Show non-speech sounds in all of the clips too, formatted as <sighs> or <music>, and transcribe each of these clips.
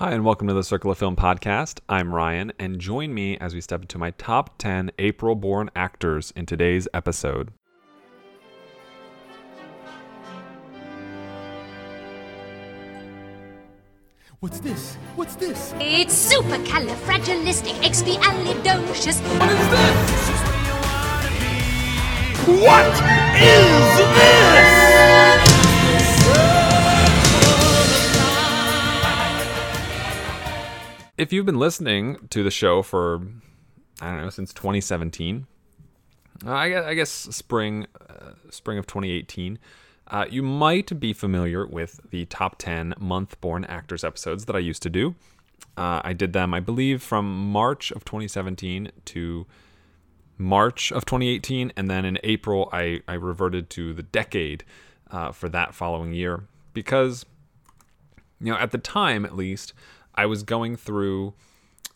Hi, and welcome to the Circle of Film podcast. I'm Ryan, and join me as we step into my top 10 April born actors in today's episode. What's this? What's this? It's supercalifragilisticexpialidocious. What is this? What is this? If you've been listening to the show for, I don't know, since 2017, uh, I guess, I guess spring, uh, spring of 2018, uh, you might be familiar with the top 10 month born actors episodes that I used to do. Uh, I did them, I believe, from March of 2017 to March of 2018, and then in April, I, I reverted to the decade uh, for that following year because, you know, at the time at least, I was going through.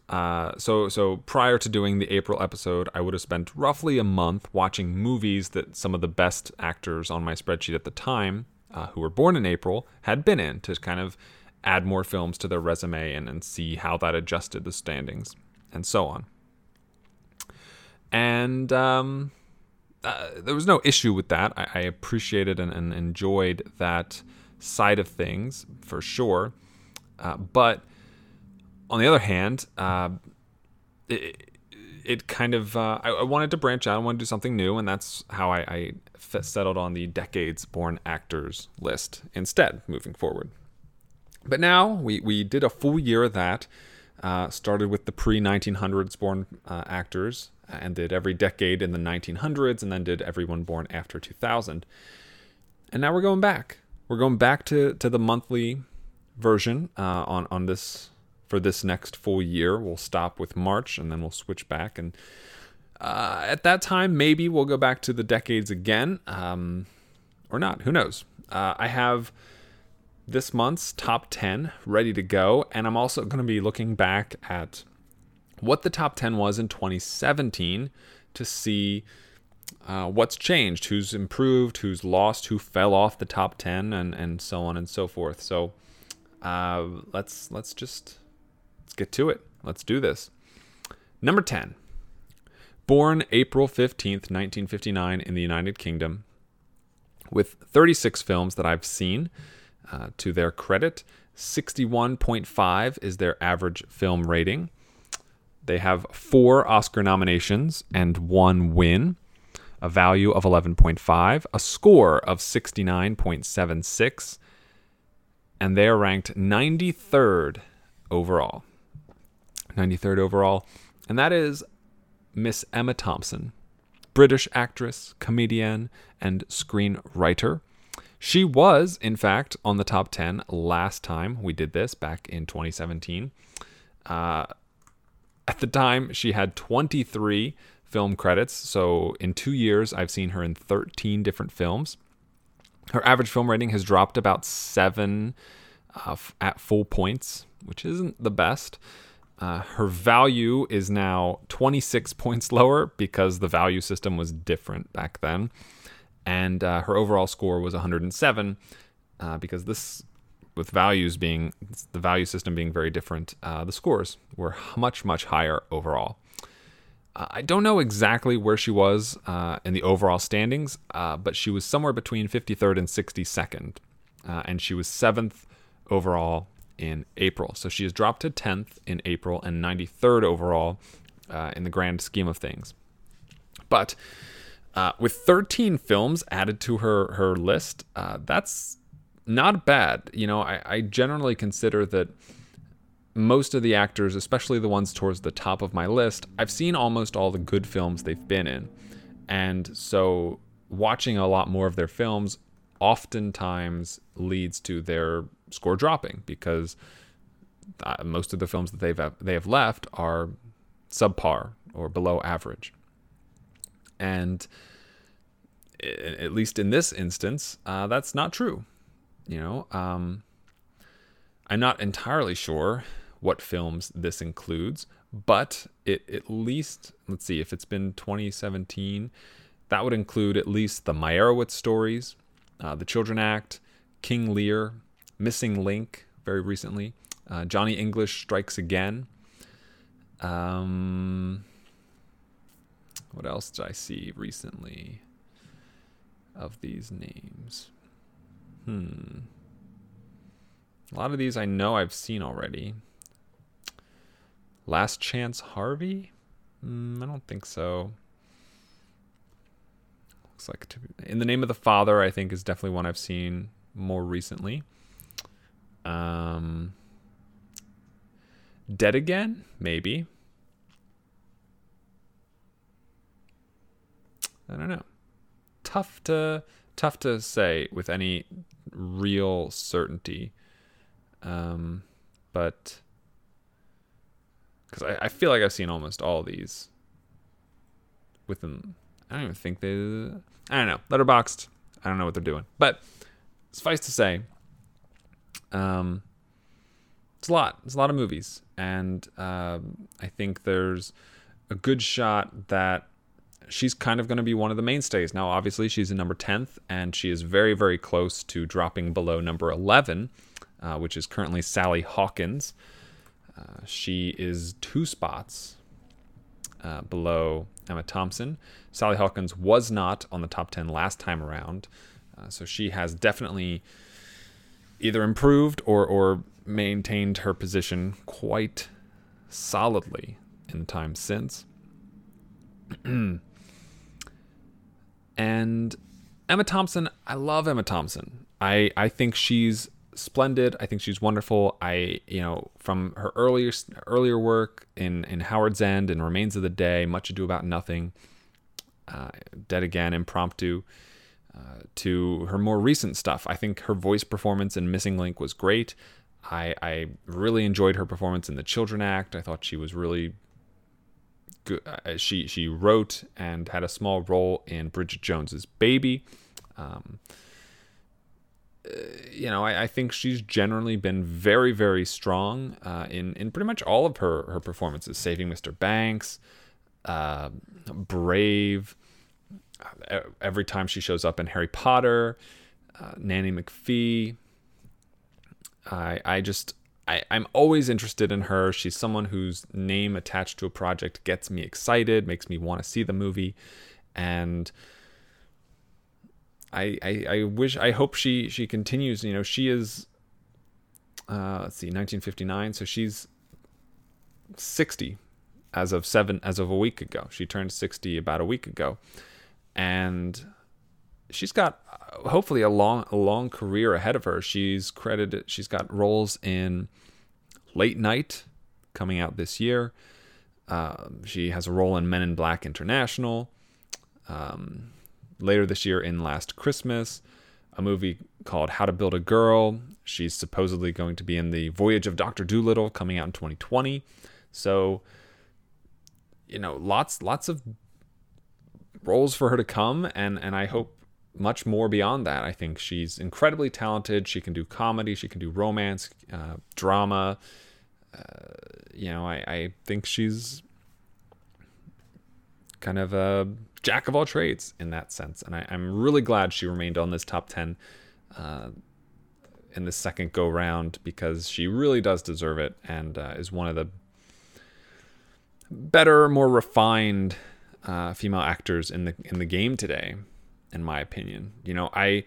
Uh, so so prior to doing the April episode, I would have spent roughly a month watching movies that some of the best actors on my spreadsheet at the time, uh, who were born in April, had been in to kind of add more films to their resume and, and see how that adjusted the standings and so on. And um, uh, there was no issue with that. I, I appreciated and, and, enjoyed that side of things for sure. Uh, but on the other hand, uh, it, it kind of uh, I, I, wanted to branch out. I wanted to do something new, and that's how I, I settled on the decades born actors list instead, moving forward. But now we we did a full year of that. Uh, started with the pre 1900s born uh, actors and did every decade in the 1900s, and then did everyone born after 2000. And now we're going back. We're going back to to the monthly version uh, on on this for this next full year. We'll stop with March and then we'll switch back. And uh, at that time, maybe we'll go back to the decades again um, or not. Who knows? Uh, I have this month's top 10 ready to go. And I'm also going to be looking back at what the top 10 was in 2017 to see. Uh, what's changed, who's improved, who's lost, who fell off the top 10 and, and so on and so forth. So uh, let's let's just get to it. Let's do this. Number 10. Born April 15th, 1959, in the United Kingdom, with 36 films that I've seen uh, to their credit. 61.5 is their average film rating. They have four Oscar nominations and one win, a value of 11.5, a score of 69.76, and they are ranked 93rd overall. 93rd overall, and that is Miss Emma Thompson, British actress, comedian, and screenwriter. She was, in fact, on the top 10 last time we did this back in 2017. Uh, at the time, she had 23 film credits. So in two years, I've seen her in 13 different films. Her average film rating has dropped about seven uh, at full points, which isn't the best. Uh, her value is now 26 <laughs> points lower because the value system was different back then. And uh, her overall score was 107 uh, because this, with values being, the value system being very different, uh, the scores were much, much higher overall. Uh, I don't know exactly where she was uh, in the overall standings, but she was somewhere between 53rd and 62nd. and she was seventh overall in April. So she has dropped to 10th in April and 93rd overall uh, in the grand scheme of things. But uh, with 13 films added to her her list, uh, that's not bad. You know, I, I generally consider that most of the actors, especially the ones towards the top of my list, I've seen almost all the good films they've been in. And so watching a lot more of their films oftentimes leads to their score dropping because uh, most of the films that they've they have left are subpar or below average. And at least in this instance, uh, that's not true. You know, um, I'm not entirely sure what films this includes, but it at least let's see if it's been 2017, that would include at least the Meyerowitz stories, uh, the Children Act, King Lear, Missing Link very recently, Uh, Johnny English Strikes Again. Um, what else did I see recently of these names? Hmm. A lot of these I know I've seen already. Last Chance Harvey? Mm, I don't think so. Looks like to, In the Name of the Father, I think is definitely one I've seen more recently. Um, Dead Again, maybe. I don't know. Tough to tough to say with any real certainty. Um, but because I, I feel like I've seen almost all these within. I don't even think they. I don't know. Letterboxd. I don't know what they're doing, but suffice to say, um, it's a lot. It's a lot of movies, and um, I think there's a good shot that she's kind of going to be one of the mainstays. Now, obviously, she's in number 10th, and she is very, very close to dropping below number 11, uh, which is currently Sally Hawkins. Uh, she is two spots uh, below Emma Thompson. Sally Hawkins was not on the top 10 last time around, uh, so she has definitely either improved or, or maintained her position quite solidly in the time since. <clears throat> and Emma Thompson, I love Emma Thompson. I, I think she's splendid. I think she's wonderful. I, you know, from her earlier earlier work in in Howard's End and Remains of the Day, Much Ado About Nothing, uh, Dead Again, Impromptu, uh, to her more recent stuff. I think her voice performance in Missing Link was great. I I really enjoyed her performance in The Children Act. I thought she was really good. Uh, she she wrote and had a small role in Bridget Jones's Baby. Um, you know, I, I, think she's generally been very, very strong uh, in in pretty much all of her her performances. Saving Mr. Banks, uh, Brave. Every time she shows up in Harry Potter, uh, Nanny McPhee. I I just I, I'm always interested in her. She's someone whose name attached to a project gets me excited, makes me want to see the movie, and I, I, I wish I hope she she continues. You know, she is uh, let's see, 1959, so she's 60 as of seven as of a week ago. She turned 60 about a week ago, and she's got uh, hopefully a long a long career ahead of her. She's credited. She's got roles in Late Night coming out this year. Um, she has a role in Men in Black International. Um, later this year in Last Christmas, a movie called How to Build a Girl. She's supposedly going to be in the Voyage of Doctor Dolittle coming out in 2020. So, you know, lots lots of roles for her to come, and and I hope much more beyond that. I think she's incredibly talented. She can do comedy, she can do romance, uh, drama. Uh, you know, I, I think she's kind of a jack of all trades in that sense. And I, am really glad she remained on this top 10 uh, in the second go round because she really does deserve it and uh, is one of the better, more refined uh, female actors in the in the game today, in my opinion. You know, I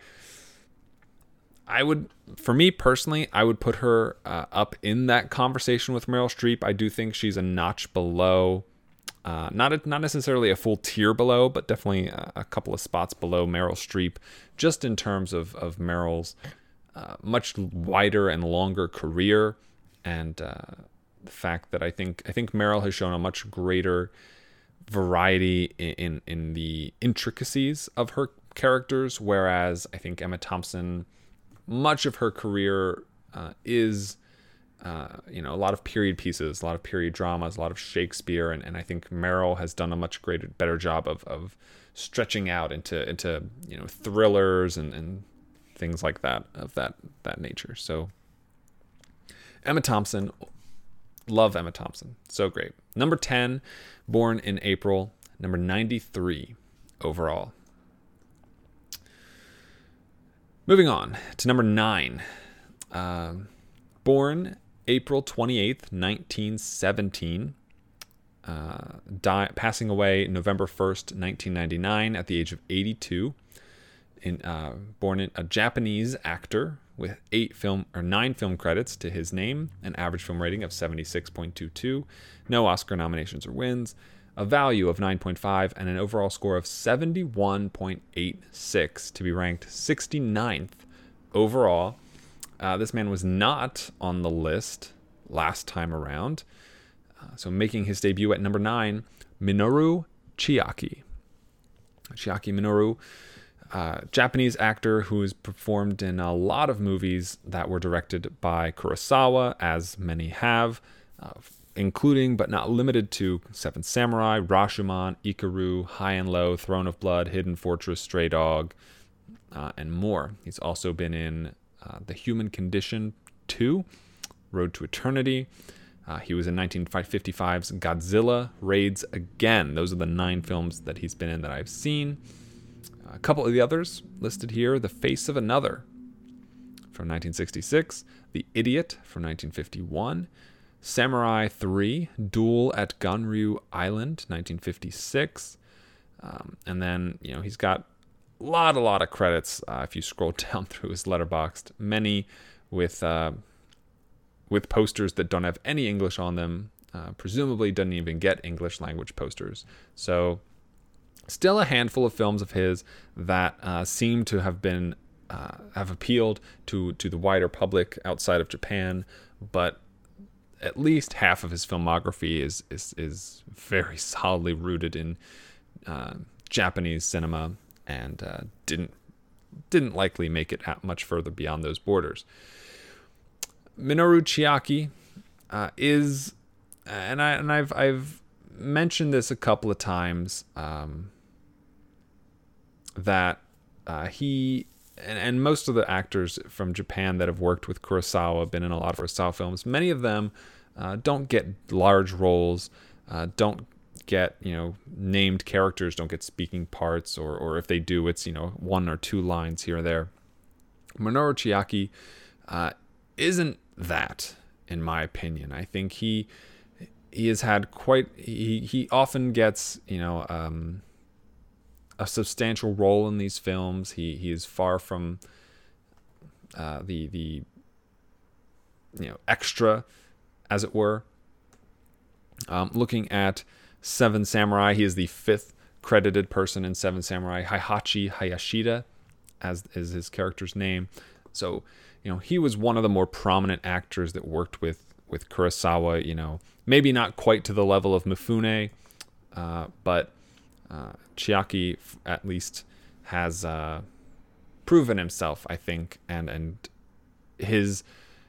I would, for me personally, I would put her uh, up in that conversation with Meryl Streep. I do think she's a notch below uh, not a, not necessarily a full tier below, but definitely a, a, couple of spots below Meryl Streep, just in terms of of Meryl's uh, much wider and longer career, and uh, the fact that I think I think Meryl has shown a much greater variety in, in, in the intricacies of her characters, whereas I think Emma Thompson, much of her career uh, is uh, you know, a lot of period pieces, a lot of period dramas, a lot of Shakespeare, and, and I think Meryl has done a much greater, better job of, of stretching out into into you know thrillers and, and things like that of that that nature. So Emma Thompson, love Emma Thompson, so great. Number ten, born in April. Number ninety three overall. Moving on to number nine, um, born April 28th, 1917. Uh, die, passing away November 1st, 1999, at the age of 82. In, uh, born in a Japanese actor with eight film or nine film credits to his name, an average film rating of 76.22, no Oscar nominations or wins, a value of 9.5, and an overall score of 71.86 to be ranked 69th overall. Uh, this man was not on the list last time around. Uh, so making his debut at number nine, Minoru Chiaki. Chiaki Minoru, uh, Japanese actor who has performed in a lot of movies that were directed by Kurosawa, as many have, uh, including but not limited to Seven Samurai, Rashomon, Ikiru, High and Low, Throne of Blood, Hidden Fortress, Stray Dog, uh, and more. He's also been in uh, The Human Condition 2, Road to Eternity. Uh, he was in 1955's Godzilla Raids Again. Those are the nine films that he's been in that I've seen. A couple of the others listed here The Face of Another from 1966, The Idiot from 1951, Samurai 3, Duel at Ganryu Island, 1956. Um, and then, you know, he's got a lot, a lot of credits uh, if you scroll <laughs> down through his Letterboxd, many with, uh, with posters that don't have any English on them. Uh, presumably doesn't even get English language posters. So, still a handful of films of his that uh, seem to have been uh, have appealed to to the wider public outside of Japan, but at least half of his filmography is is is very <laughs> solidly rooted in uh, Japanese cinema and uh, didn't didn't likely make it much further beyond those borders. Minoru Chiaki uh, is, and I and I've I've mentioned this a couple of times. Um, that uh, he and, and, most of the actors from Japan that have worked with Kurosawa, have been in a lot of Kurosawa films, many of them uh, don't get large roles, uh, don't get you know named characters, don't get speaking parts, or or if they do, it's you know one or two lines here or there. Minoru Chiaki uh, isn't that, in my opinion. I think he he has had quite he he often gets you know. Um, a substantial role in these films. He he is far from uh, the the you know extra, as it were. Um, looking at Seven Samurai, he is the fifth credited person in Seven Samurai. Heihachi Hayashida, as is his character's name. So you know he was one of the more prominent actors that worked with with Kurosawa. You know maybe not quite to the level of Mifune, uh, but uh, Chiaki at least has uh, proven himself, I think, and and his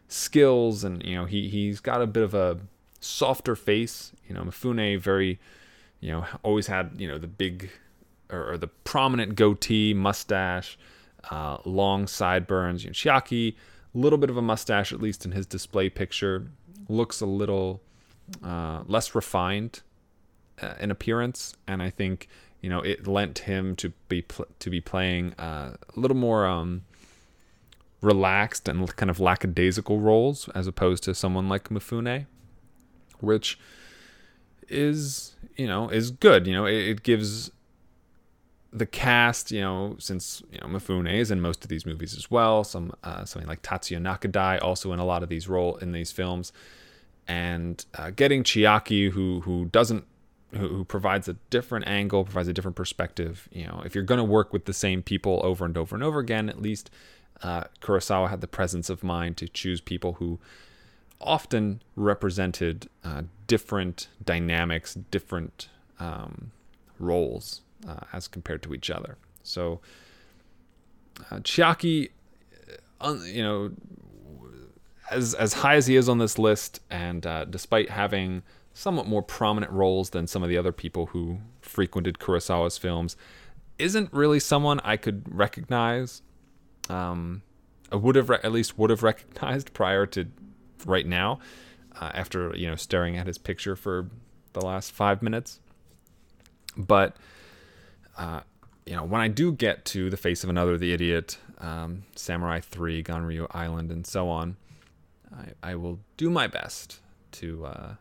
skills and you know he he's got a bit of a softer face. You know, Mifune very, you know, always had you know the big or, or the prominent goatee, mustache, uh, long sideburns. You know, Chiaki, a little bit of a mustache at least in his display picture, looks a little uh, less refined uh, in appearance, and I think you know it lent him to be pl- to be playing uh, a little more um, relaxed and kind of lackadaisical roles as opposed to someone like Mifune, which is you know is good. You know it, it gives the cast, you know, since you know Mifune is in most of these movies as well. Some uh, something like Tatsuya Nakadai also in a lot of these role in these films, and uh, getting Chiaki, who who doesn't who, provides a different angle, provides a different perspective. You know, if you're going to work with the same people over and over and over again, at least uh, Kurosawa had the presence of mind to choose people who often represented uh, different dynamics, different um, roles uh, as compared to each other. So uh, Chiaki, uh, you know, as as high as he is on this list, and uh, despite having somewhat more prominent roles than some of the other people who frequented Kurosawa's films, isn't really someone I could recognize. Um, I would have re- at least would have <laughs> recognized prior to right now, uh, after you know staring at his picture for the last five minutes. But uh, you know, when I do get to the face of another, the idiot, um, Samurai Three, Ganryu Island, and so on, I, I will do my best to uh,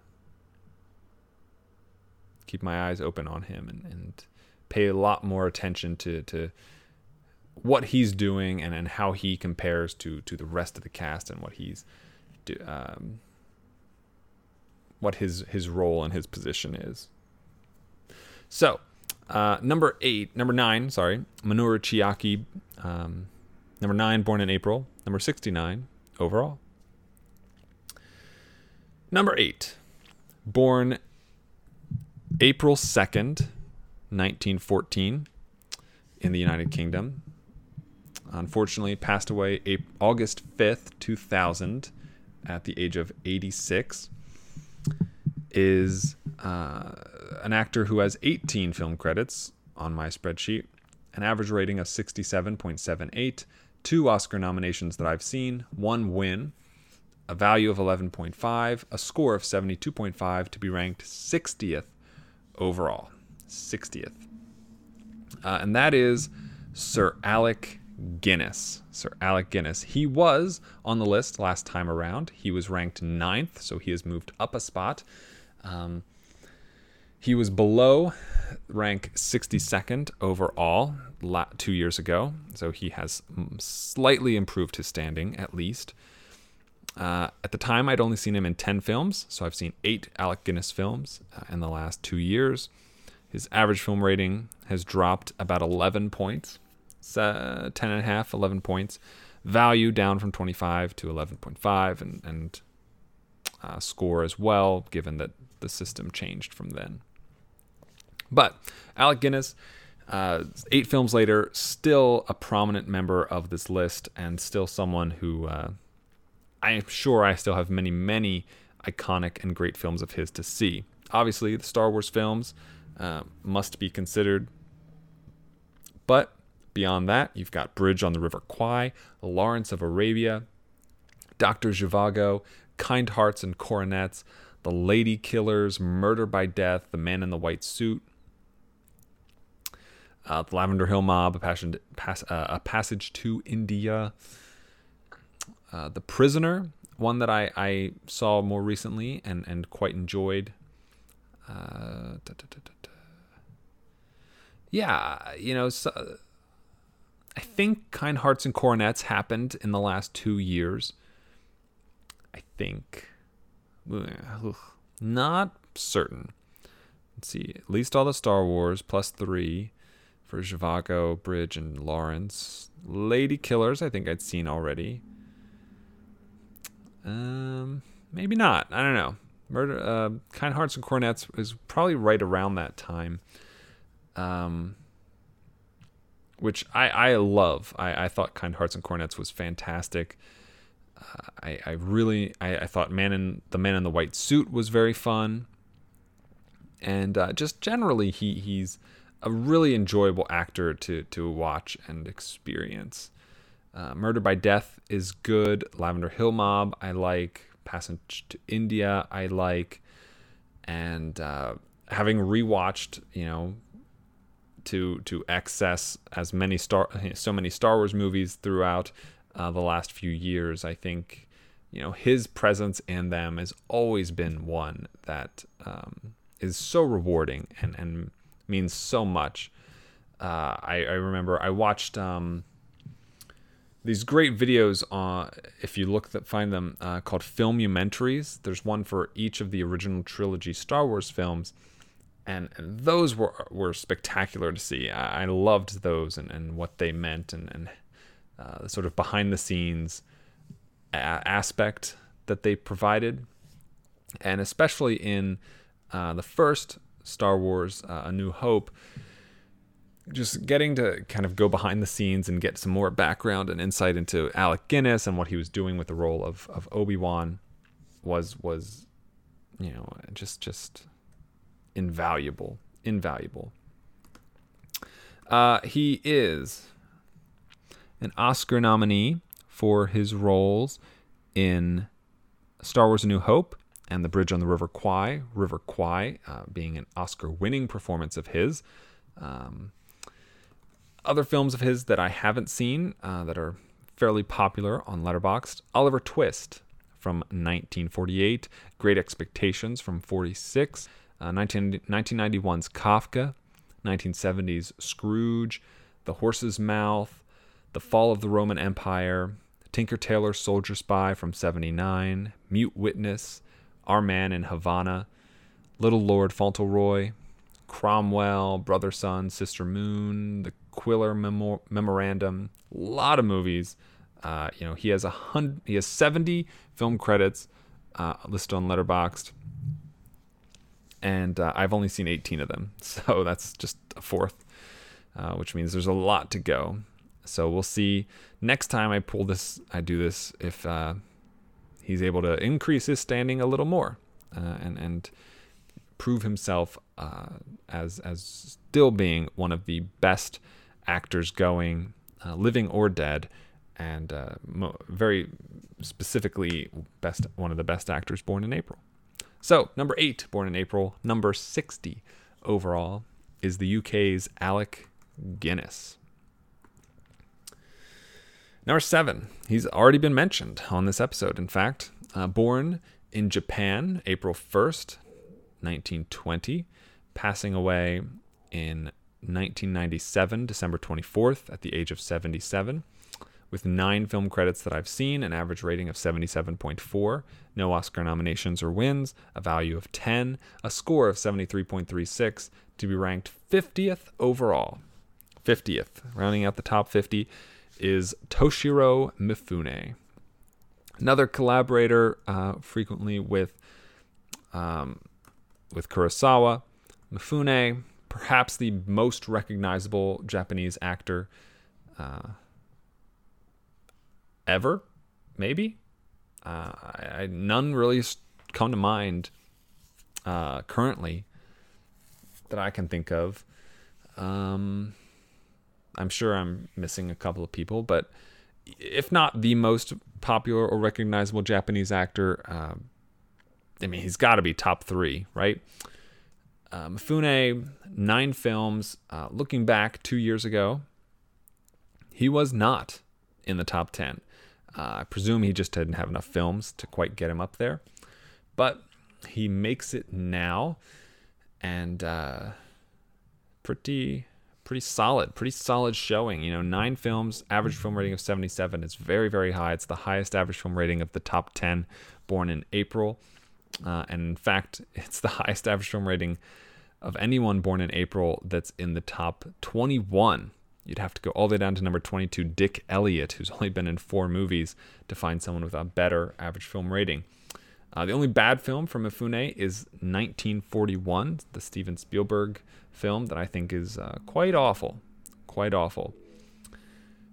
keep my eyes open on him and, and pay a lot more attention to, to what he's doing and, and how he compares to, to the rest of the cast and what he's do, um, what his his role and his position is. So, uh, number eight, number nine, sorry, Minoru Chiaki, um, number nine, born in April, number sixty-nine overall. Number eight, born April 2nd, 1914, in the United Kingdom. Unfortunately, passed away August 5th, 2000, at the age of 86. Is uh, an actor who has 18 film credits on my spreadsheet, an average rating of 67.78, two Oscar nominations that I've seen, one win, a value of 11.5, a score of 72.5 to be ranked 60th overall. 60th. Uh, and that is Sir Alec Guinness. Sir Alec Guinness. He was on the list last time around. He was ranked ninth, so he has moved up a spot. Um, he was below rank 62nd overall two years ago, so he has slightly improved his standing at least. Uh, at the time, I'd only seen him in 10 films, so I've seen eight Alec Guinness films uh, in the last two years. His average film rating has dropped about 11 points, uh, 10 and a half, 11 points. Value down from 25 to 11.5, and, and uh, score as well, given that the system changed from then. But Alec Guinness, uh, eight films later, still a prominent member of this list, and still someone who uh, I am sure I still have many, many iconic and great films of his to see. Obviously, the Star Wars films uh, must be considered, but beyond that, you've got Bridge on the River Kwai, Lawrence of Arabia, Dr. Zhivago, Kind Hearts and Coronets, The Lady Killers, Murder by Death, The Man in the White Suit, uh, The Lavender Hill Mob, A, Passion, Pass, uh, a Passage to India, uh, The Prisoner, one that I, I saw more recently and, and quite enjoyed. Uh, da, da, da, yeah, you know, so, I think Kind Hearts and Coronets happened in the last two years. I think. Ugh, not certain. Let's see. At least all the Star Wars plus three for Zhivago, Bridge, and Lawrence. Lady Killers, I think I'd seen already. Um, maybe not. I don't know. Murder, uh, Kind Hearts and Coronets is probably right around that time. Um, which I, I love. I, I thought Kind Hearts and Coronets was fantastic. Uh, I, I really I, I thought Man in the Man in the White Suit was very fun, and uh, just generally he he's a really enjoyable actor to to watch and experience. Uh, Murder by Death is good. Lavender Hill Mob I like. Passage to India I like, and uh, having rewatched you know to to access as many star <laughs> so many Star Wars movies throughout uh, the last few years. I think you know his presence in them has always been one that um, is so rewarding and and means so much. Uh, I, I remember I watched um, these great videos on if you look that find them uh, called filmumentaries. There's one for each of the original trilogy Star Wars films and, and those were were spectacular to see. I, I loved those and, and what they meant and and uh, the sort of behind the scenes a- aspect that they provided, and especially in uh, the first Star Wars: uh, A New Hope. Just getting to kind of go behind the scenes and get some more background and insight into Alec Guinness and what he was doing with the role of, of Obi Wan was was you know just just invaluable. Invaluable. Uh, he is an Oscar nominee for his roles in Star Wars A New Hope and The Bridge on the River Kwai. River Kwai uh, being an Oscar winning performance of his. Um, other films of his that I haven't seen uh, that are fairly popular on Letterboxd. Oliver Twist from 1948, Great Expectations from 46, uh, 19, 1991's Kafka, 1970's Scrooge, The Horse's Mouth, The Fall of the Roman Empire, Tinker Tailor Soldier Spy from 79, Mute Witness, Our Man in Havana, Little Lord Fauntleroy, Cromwell, Brother Sun, Sister Moon, The Quiller Memo- Memorandum, a lot of movies. Uh, you know, he has a hundred, he has 70 film credits uh, listed on Letterboxd, and uh, I've only seen 18 of them, <laughs> so that's just a fourth, uh, which means there's a lot to go. So we'll see next time I pull this, I do this, if uh, he's able to increase his standing a little more, uh, and and prove himself as as still being one of the best actors going, uh, living or dead, and uh, mo- very specifically best one of the best actors born in April. So number eight, born in April, number sixty overall is the UK's Alec Guinness. Number seven, he's already been mentioned on this episode. In fact, uh, born in Japan, April 1st, 1920, passing away in 1997, December 24th, at the age of 77, with nine film credits that I've seen, an average rating of 77.4, no Oscar nominations or wins, a value of 10, a score of 73.36, to be ranked 50th overall. 50th, rounding out the top 50, is Toshiro Mifune. Another collaborator uh, frequently with um, with Kurosawa, Mifune, perhaps the most recognizable Japanese actor uh, ever, maybe. Uh, I, I, none really come to mind uh, currently that I can think of. Um, I'm sure I'm missing a couple of people, but if not the most popular or recognizable Japanese actor, uh, I mean, he's got to be top three, right? Uh, Mifune, nine films. Uh, looking back two years ago, he was not in the top 10. Uh, I presume he just didn't have enough films to quite get him up there. But he makes it now, and uh, pretty pretty solid, pretty solid showing. You know, nine films, average film rating of 77 is very, very high. It's the highest average film rating of the top 10 born in April. Uh, and in fact, <laughs> it's the highest average film rating of anyone born in April that's in the top 21. You'd have to go all the way down to number 22, Dick Elliott, who's <laughs> only been in four movies, to find someone with a better average film rating. Uh, the only bad film from Mifune is 1941, the Steven Spielberg film that I think is uh, quite awful. Quite awful.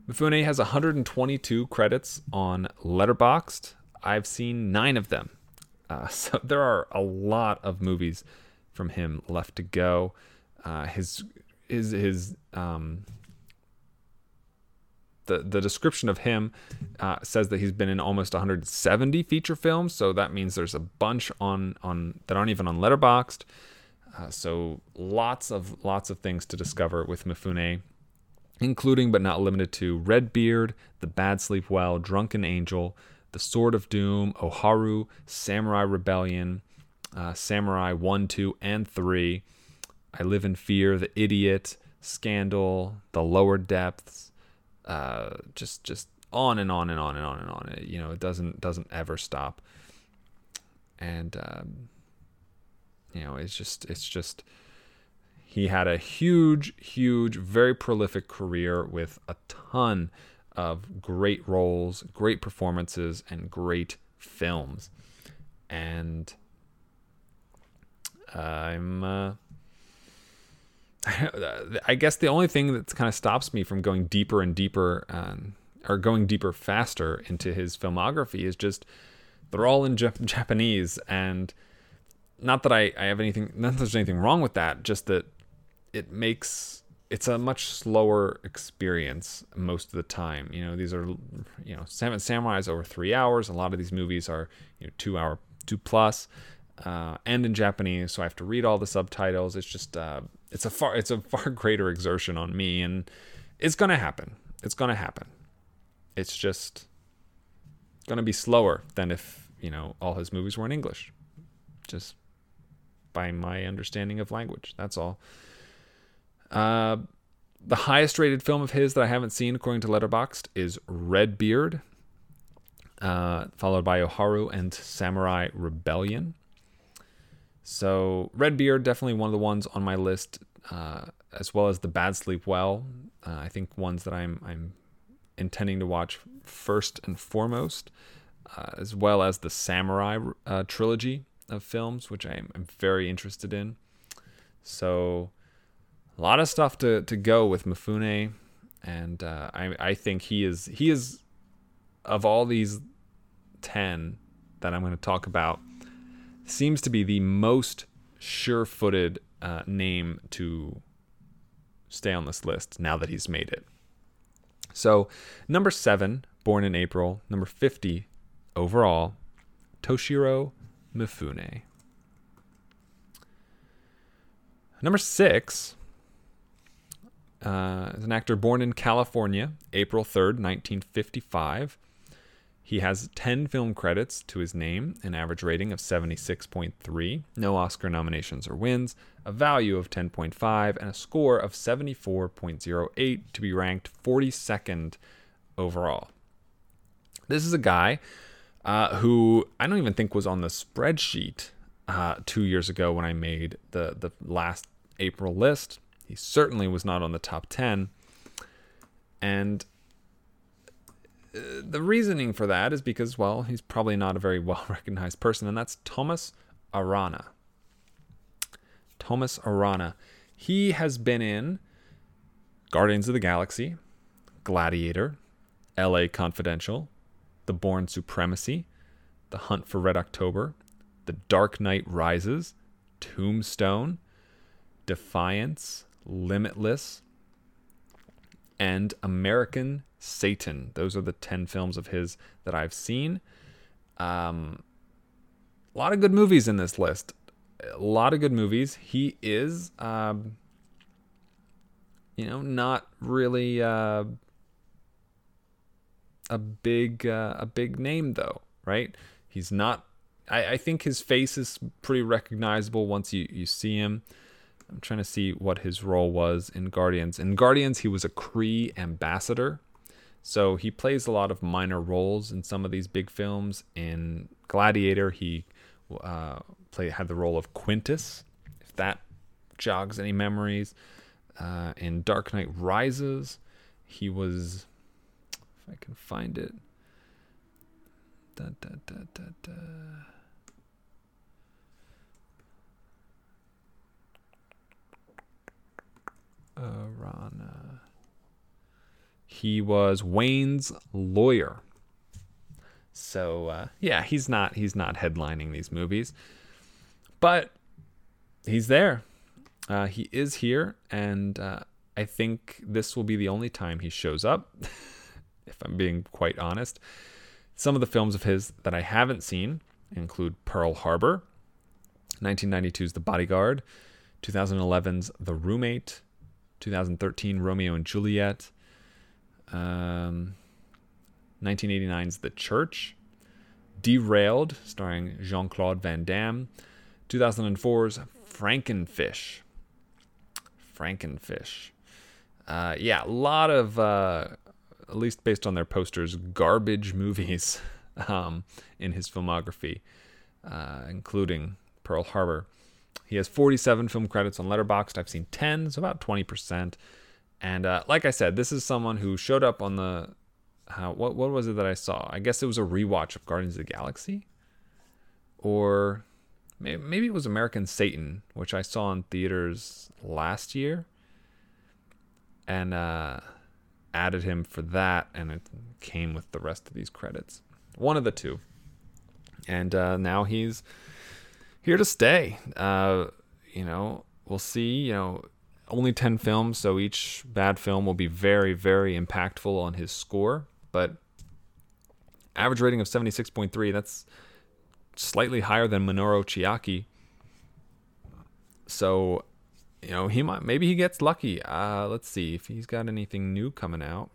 Mifune has 122 credits on Letterboxd. I've seen nine of them. Uh, <laughs> so there are a lot of movies from him left to go. Uh, his his his um, the the description of him uh, says that he's been in almost 170 feature films. So that means there's a bunch on on that aren't even on Letterboxd. Uh, so lots of lots of things to discover with Mifune, including but not limited to Red Beard, The Bad Sleep Well, Drunken Angel, The Sword of Doom, Oharu, Samurai Rebellion, uh, Samurai 1, 2, and 3, I Live in Fear, The Idiot, Scandal, The Lower Depths, uh, just just on and on and on and on and on. It, you know, it doesn't doesn't ever stop. And um, you know, it's just it's just he had a huge, huge, very prolific career with a ton of great roles, great performances, and great films. And I'm, uh, <laughs> I guess the only thing that kind of stops me from going deeper and deeper, um, or going deeper faster into his filmography is just they're all in Jap- <laughs> Japanese, and not that I, I have anything, not that there's anything wrong with that, just that it makes it's a much slower experience most of the time. You know, these are you know Seven Samurais over three hours. A lot of these movies are you know two hour two plus, uh, and in Japanese, so I have to read all the subtitles. It's just uh, it's a far it's a far <laughs> greater exertion on me, and it's gonna happen. It's gonna happen. It's just gonna be slower than if you know, all his movies were in English. Just by my understanding of language. That's all. Uh, the highest rated film of his that I haven't seen, according to Letterboxd, is Redbeard, uh, followed by Oharu and Samurai Rebellion. So Red Beard, definitely one of the ones on my list, uh, as well as The Bad Sleep Well. Uh, I think ones that I'm I'm intending to watch first and foremost, uh, as well as the Samurai uh, trilogy of films, which I am I'm very interested in. So a lot of stuff to, to go with Mifune, and uh, I I think he is he is of all these ten that I'm going to talk about seems to be the most sure-footed uh, name to stay on this list now that he's made it. So number seven, born in April. Number fifty overall, Toshiro Mifune. Number six uh, is an actor born in California, April 3rd, 1955. He has 10 film credits to his name, an average rating of 76.3, no Oscar nominations or wins, a value of 10.5, and a score of 74.08 to be ranked 42nd overall. This is a guy uh, who I don't even think was on the spreadsheet uh, two years ago when I made the, the last April list. He certainly was not on the top 10. And uh, the reasoning for that is because, well, he's probably not a very <laughs> well recognized person, and that's Thomas Arana. Thomas Arana. He has been in Guardians of the Galaxy, Gladiator, LA Confidential, The Bourne Supremacy, The Hunt for Red October, The Dark Knight Rises, Tombstone, Defiance, Limitless, and American Satan. Those are the 10 films of his that I've seen. Um, a lot of good movies in this list. A lot of good movies. He is, um, you know, not really uh, a big uh, a big name though, right? He's not. I, I think his face is pretty recognizable once you you see him. I'm trying to see what his role was in Guardians. In Guardians, he was a Kree ambassador. So he plays a lot of minor roles in some of these big films. In Gladiator, he uh, played had the role of Quintus, if that jogs any memories. Uh, in Dark Knight Rises, he was, if I can find it. Da, da, da, da, da. Arana. He was Wayne's lawyer. So uh, yeah, he's not he's not headlining these movies, but he's there. Uh, he is here, and uh, I think this will be the only time he shows up. <laughs> if I'm being quite honest, some of the films of his that I haven't seen include Pearl Harbor, 1992's The Bodyguard, 2011's The Roommate, 2013 Romeo and Juliet, um, 1989's The Church, Derailed, starring Jean Claude Van Damme, 2004's Frankenfish. Frankenfish. Uh, yeah, a lot of, uh, at least based on their posters, garbage movies <laughs> um, in his filmography, uh, including Pearl Harbor. He has 47 film credits on Letterboxd. I've seen 10, so about 20%. And uh, like I said, this is someone who showed up on the. Uh, what what was it that I saw? I guess it was a rewatch of Guardians of the Galaxy, or maybe, maybe it was American Satan, which I saw in theaters last year, and uh, added him for that, and it came with the rest of these credits. One of the two, and uh, now he's here to stay. Uh, you know, we'll see. You know, only 10 films, so each bad film will be very, very impactful on his score. But average rating of 76.3, that's slightly higher than Minoru Chiaki. So, you know, he might maybe he gets lucky. Uh, let's see if he's got anything new coming out.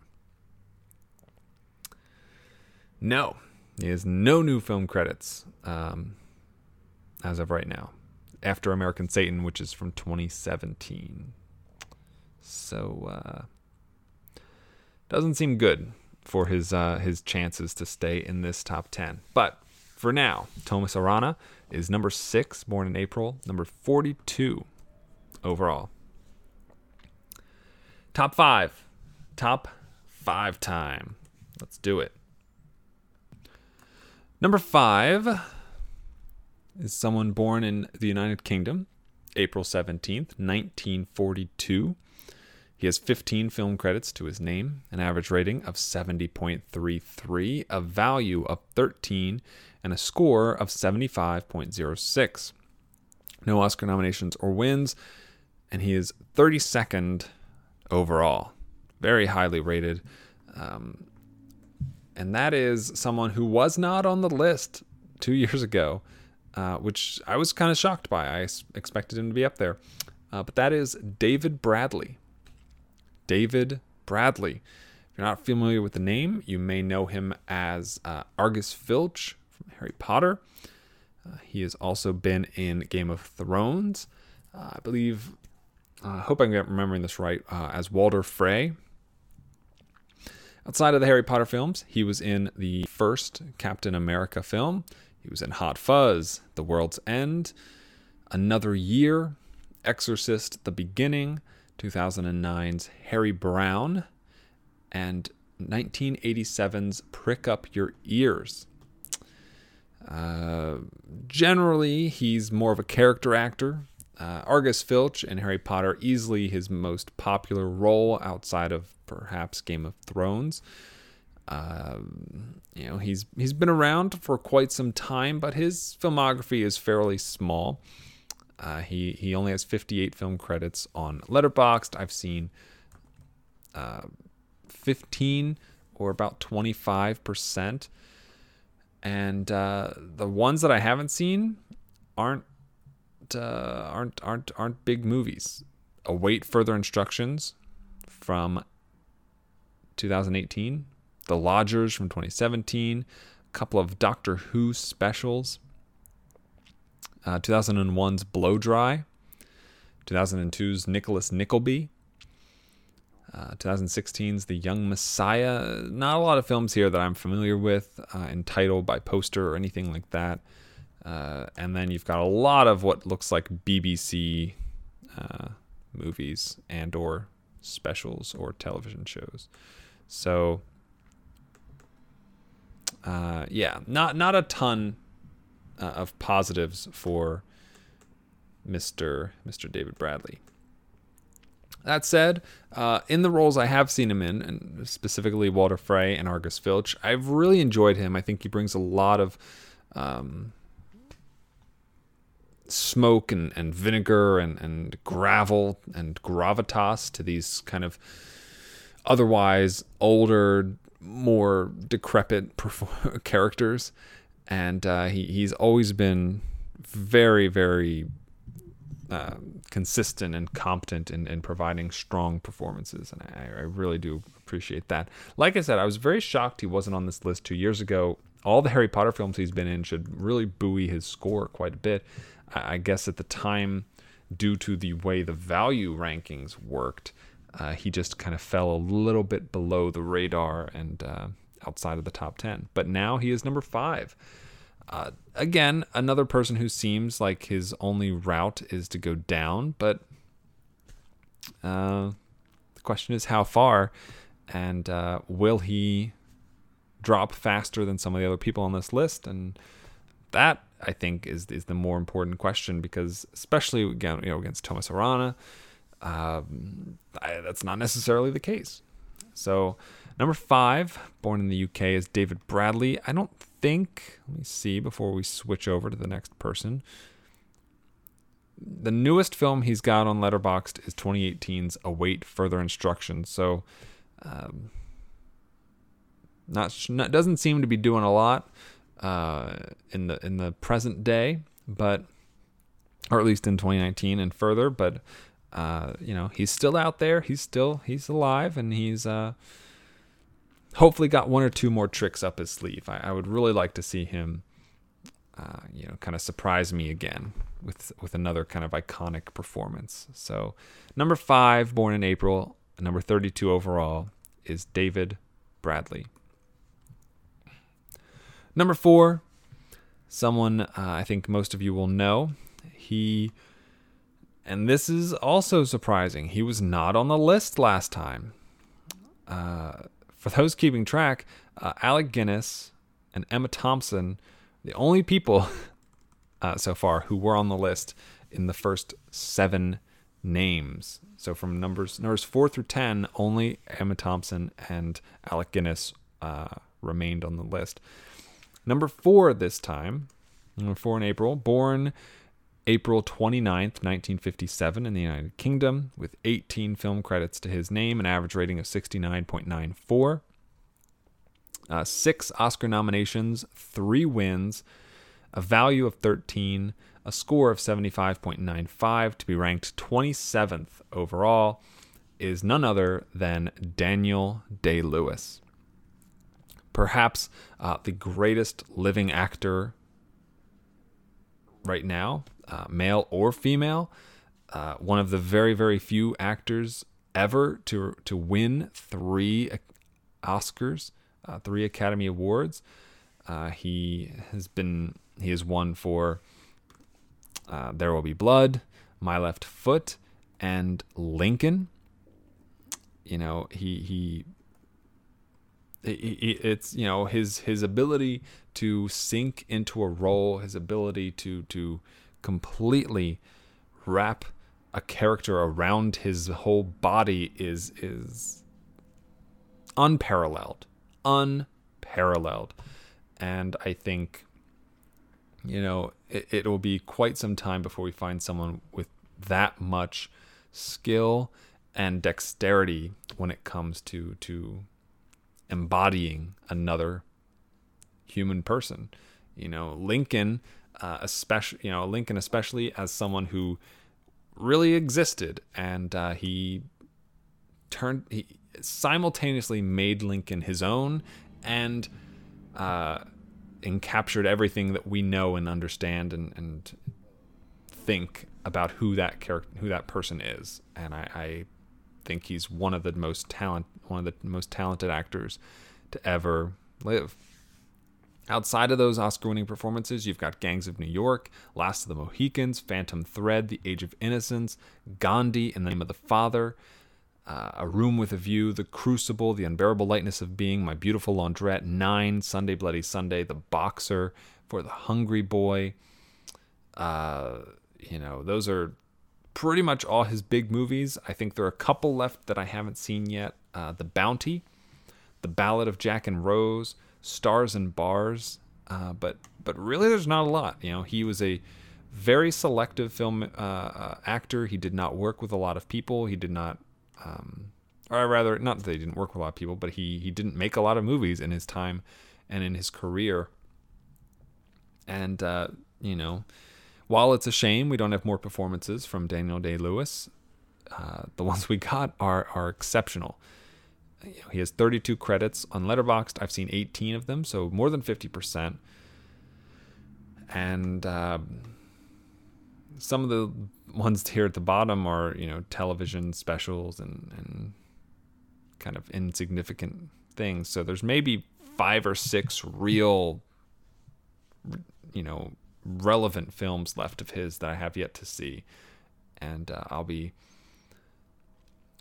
No, He has no new film credits um, as of right now, after American Satan, which is from 2017. So, uh, doesn't seem good for his uh, his chances to stay in this top 10. But for now, Thomas Arana is number six, born in April, number 42 overall. Top five. Top five time. Let's do it. Number five is someone born in the United Kingdom, April 17th, 1942. He has 15 film credits to his name, an average rating of 70.33, a value of 13, and a score of 75.06. No Oscar nominations or wins, and he is 32nd overall. Very highly rated. Um, and that is someone who was not on the list two years ago, uh, which I was kind of shocked by. I expected him to be up there. Uh, but that is David Bradley. David Bradley. If you're not familiar with the name, you may know him as uh, Argus Filch from Harry Potter. Uh, he has also been in Game of Thrones. Uh, I believe, I hope I'm remembering this right, as Walder Frey. Outside of the Harry Potter films, he was in the first Captain America film. He was in Hot Fuzz, The World's End, Another Year, Exorcist, The Beginning, 2009's Harry Brown, and 1987's Prick Up Your Ears. Uh, generally, he's more of a character actor. Uh, Argus Filch in Harry Potter, easily his most popular role outside of perhaps Game of Thrones. Um, you know, he's he's been around for quite some time, but his filmography is fairly small. Uh, he he only has 58 film credits on Letterboxd. I've seen uh, 15 or about 25 percent, and uh, the ones that I haven't seen aren't uh, aren't aren't aren't big movies. Await further instructions from 2018, The Lodgers from 2017, a couple of Doctor Who specials, uh, 2001's Blow Dry, 2002's Nicholas Nickleby, uh, 2016's The Young Messiah. Not a lot of films here that I'm familiar with, uh, in title by poster or anything like that. Uh, and then you've got a lot of what looks like BBC uh, movies and or specials or television shows. So uh, yeah, not not a ton uh, of positives for Mr. Mr. David Bradley. That said, uh, in the roles I have seen him in, and specifically Walder Frey and Argus Filch, I've really enjoyed him. I think he brings a lot of um, smoke and, and vinegar and, and gravel and gravitas to these kind of otherwise older, more decrepit <laughs> characters. And uh, he, he's always been very, very uh, consistent and competent in, in providing strong performances. And I, I really do appreciate that. Like I said, I was very shocked he wasn't on this list two years ago. All the Harry Potter films he's been in should really buoy his score quite a bit. I, I guess at the time, due to the way the value rankings worked, uh, he just kind of fell a little bit below the radar and uh, outside of the top 10. But now he is number five. Uh, again, another person who seems like his only route is to go down, but uh, the question is how far, and uh, will he drop faster than some of the other people on this list? And that I think is is the more important question because especially again you know against Thomas Arana, um, I, that's not necessarily the case. So number five, born in the UK, is David Bradley. I don't think. Let me see before we switch over to the next person. The newest film he's got on Letterboxd is 2018's Await Further Instructions. So, um, not, not doesn't seem to be doing a lot uh, in the in the present day, but or at least in 2019 and further. But uh, you know, he's still out there. He's still he's alive, and he's uh, hopefully got one or two more tricks up his sleeve. I, I would really like to see him, uh, you know, kind of surprise me again with with another kind of iconic performance. So, number five, born in April, number 32 overall, is David Bradley. Number four, someone uh, I think most of you will know. He, and this is also surprising, he was not on the list last time. Uh, for those keeping track, uh, Alec Guinness and Emma Thompson, the only people <laughs> uh, so far who were on the list in the first seven names. So from numbers numbers four through ten, only Emma Thompson and Alec Guinness uh, remained on the list. Number four this time, number four in April, born April 29th, 1957, in the United Kingdom, with 18 film credits to his name, an average rating of 69.94. Uh, six Oscar nominations, three wins, a value of 13, a score of 75.95 to be ranked 27th overall, is none other than Daniel Day Lewis. Perhaps uh, the greatest living actor right now, uh, male or female. Uh, one of the very, very few actors ever to to win three Oscars, uh, three Academy Awards. Uh, he has been he has won for uh, There Will Be Blood, My Left Foot, and Lincoln. You know he he it's you know his his ability to sink into a role, his ability to to completely wrap a character around his whole body is is unparalleled, unparalleled, and I think you know it, it will be quite some time before we find someone with that much skill and dexterity when it comes to to embodying another human person. You know, Lincoln, uh, especially, you know, Lincoln especially as someone who really existed, and uh, he turned, he simultaneously made Lincoln his own, and uh, captured everything that we know and understand and, and think about who that character, who that person is. And I, I think he's one of the most talent, one of the most talented actors to ever live. Outside of those Oscar winning performances, you've got Gangs of New York, Last of the Mohicans, Phantom Thread, The Age of Innocence, Gandhi, In the Name of the Father, uh, A Room with a View, The Crucible, The Unbearable Lightness of Being, My Beautiful Laundrette, Nine, Sunday Bloody Sunday, The Boxer, For the Hungry Boy. Uh, you know, those are pretty much all his big movies. I think there are a couple left that I haven't seen yet. Uh, the Bounty, The Ballad of Jack and Rose, Stars and Bars, uh, but but really there's not a lot. You know, he was a very selective film uh, uh, actor. He did not work with a lot of people. He did not, um, or rather, not that he didn't work with a lot of people, but he he didn't make a lot of movies in his time and in his career. And uh, you know, while it's a shame we don't have more performances from Daniel Day Lewis, uh, the <laughs> ones we got are are exceptional. He has 32 credits on Letterboxd. I've seen 18 of them, so more than 50%. And uh, some of the ones here at the bottom are, you know, television specials and, and kind of insignificant things. So there's maybe five or six real, you know, relevant films left of his that I have yet to see, and uh, I'll be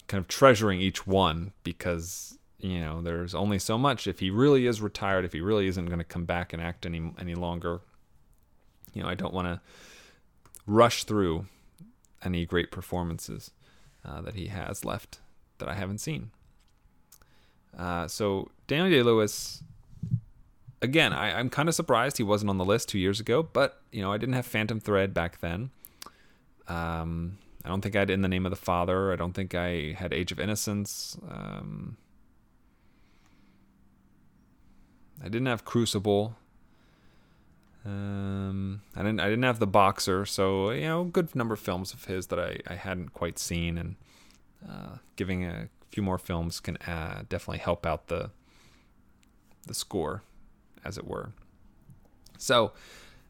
kind of treasuring each one because you know there's only so much. If he really is retired, if he really isn't going to come back and act any any longer, you know I don't want to rush through any great performances uh, that he has left that I haven't seen. Uh, so Daniel Day Lewis again, I, am kind of surprised he wasn't on the list two years ago, but you know, I didn't have Phantom Thread back then. Um, I don't think I had In the Name of the Father. I don't think I had Age of Innocence. Um, I didn't have Crucible. Um, I didn't. I didn't have the Boxer. So you know, good number of films of his that I, I hadn't quite seen, and uh, giving a few more films can uh, definitely help out the the score, as it were. So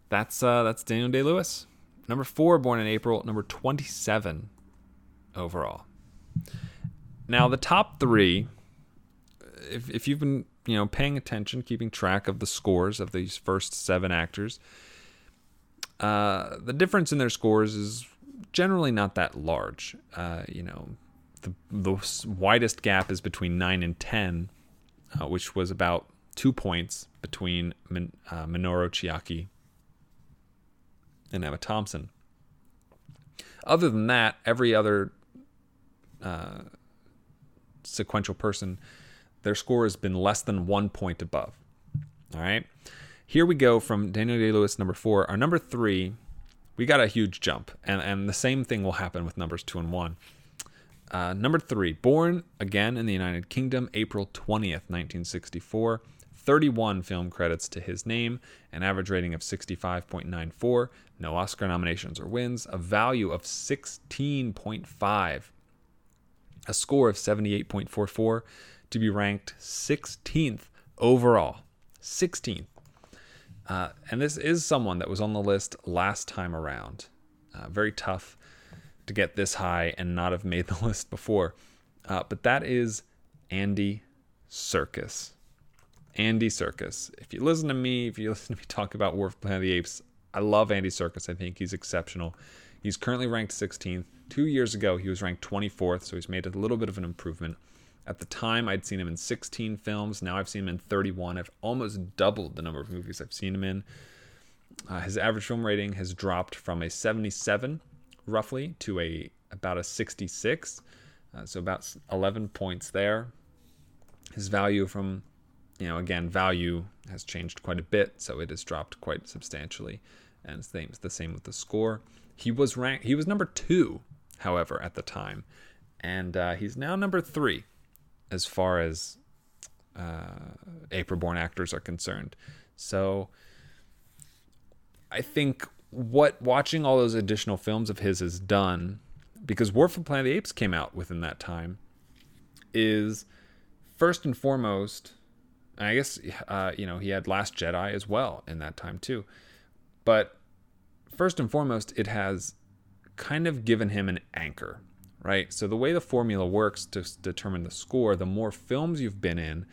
that's uh, that's Daniel Day Lewis, number four, born in April, number twenty-seven overall. Now the top three, if if you've been you know paying attention, keeping track of the scores of these first seven actors, uh, the difference in their scores is generally not that large. Uh, you know, the the widest gap is between nine and ten, uh, which was about two points between Min- uh, Minoru Chiaki and Emma Thompson. Other than that, every other uh, sequential person, their score has been less than one point above. All right. Here we go from Daniel Day Lewis, number four. Our number three, we got a huge jump. And, and the same thing will happen with numbers two and one. Uh, number three, born again in the United Kingdom, April 20th, 1964. 31 film credits to his name, an average rating of 65.94, no Oscar nominations or wins, a value of 16.5, a score of 78.44, to be ranked 16th overall. 16th. Uh, and this is someone that was on the list last time around. Uh, very tough to get this high and not have made the <laughs> list before. Uh, but that is Andy Serkis. Andy Serkis. If you listen to me, if you <laughs> listen to me talk about War for Planet of the Apes, I love Andy Serkis. I think he's exceptional. He's currently ranked 16th. Two years ago, he was ranked 24th, so he's made a little bit of an improvement. At the time, I'd seen him in 16 films. Now I've seen him in 31. I've almost doubled the number of movies I've seen him in. Uh, his average film rating has dropped from a 77, roughly, to a about a 66. Uh, so about 11 points there. His value from you know, again, value has changed quite a bit, so it has dropped quite substantially. And it's the same with the score. He was ranked. He was number two, however, at the time, and uh, he's now number three, as far as uh, April-born actors are concerned. So, I think what watching all those additional films of his has done, because War for Planet of the Apes came out within that time, is first and foremost I guess uh, you know he had Last Jedi as well in that time too. But first and foremost, it has kind of given him an anchor, right? So the way the formula works to determine the score, the more films you've been in,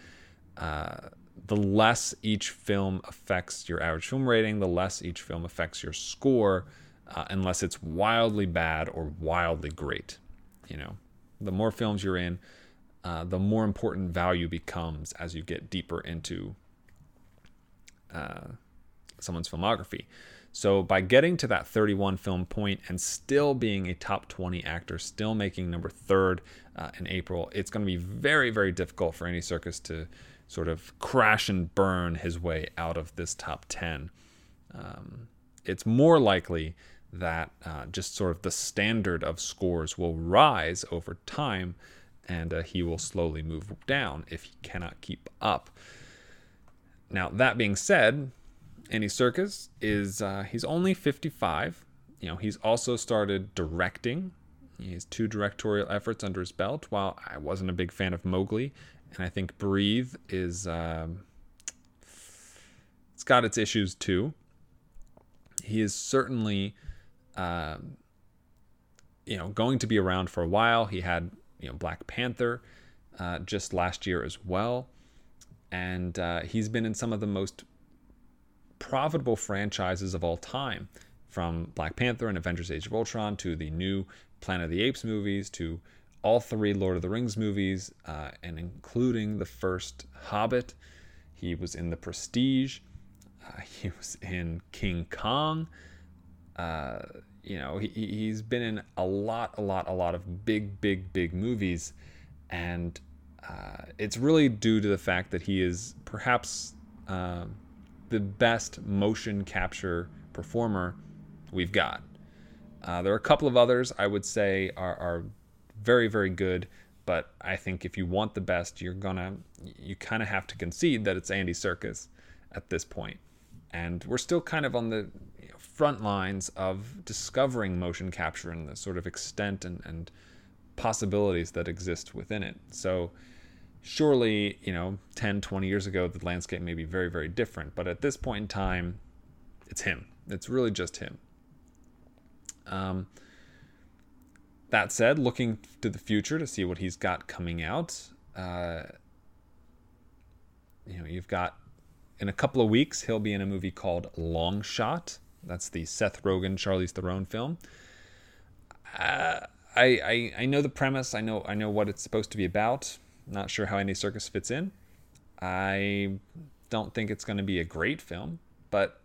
uh, the less each film affects your average film rating, the less each film affects your score, uh, unless it's wildly bad or wildly great. You know, the more films you're in, uh, the more important value becomes as you get deeper into uh, someone's filmography. So by getting to that 31 film point and still being a top 20 actor, still making number third uh, in April, it's going to be very, very difficult for Andy Serkis to sort of crash and burn his way out of this top 10. Um, it's more likely that uh, just sort of the standard of scores will rise over time and uh, he will slowly move down if he cannot keep up. Now, that being said, Andy Serkis is uh, he's only 55. You know, he's also started directing. He has two directorial efforts under his belt. While I wasn't a big fan of Mowgli, and I think Breathe is um, it's got its issues too. He is certainly, um, you know, going to be around for a while. He had you know Black Panther uh, just last year as well, and uh, he's been in some of the most profitable franchises of all time, from Black Panther and Avengers: Age of Ultron to the new Planet of the Apes movies to all three Lord of the Rings movies, uh, and including the first Hobbit. He was in The Prestige. Uh, <laughs> he was in King Kong. Uh, you know, he, he's been in a lot, a lot, a lot of big, big, big movies. And uh, it's really due to the fact that he is perhaps uh, the best motion capture performer we've got. Uh, there are a couple of others I would say are, are very, very good. But I think if you want the best, you're gonna, you kind of have to concede that it's Andy Serkis at this point. And we're still kind of on the front lines of discovering motion capture and the sort of extent and, and possibilities that exist within it. So, surely, you know, 10, 20 years ago, the landscape may be very, very different. But at this point in time, it's him. It's really just him. Um, that said, looking to the future to see what he's got coming out, uh, you know, you've got in a couple of weeks he'll be in a movie called Long Shot. That's the Seth Rogen, Charlize Theron film. Uh, I, I I know the premise. I know I know what it's supposed to be about. Not sure how Andy Serkis fits in. I don't think it's going to be a great film, but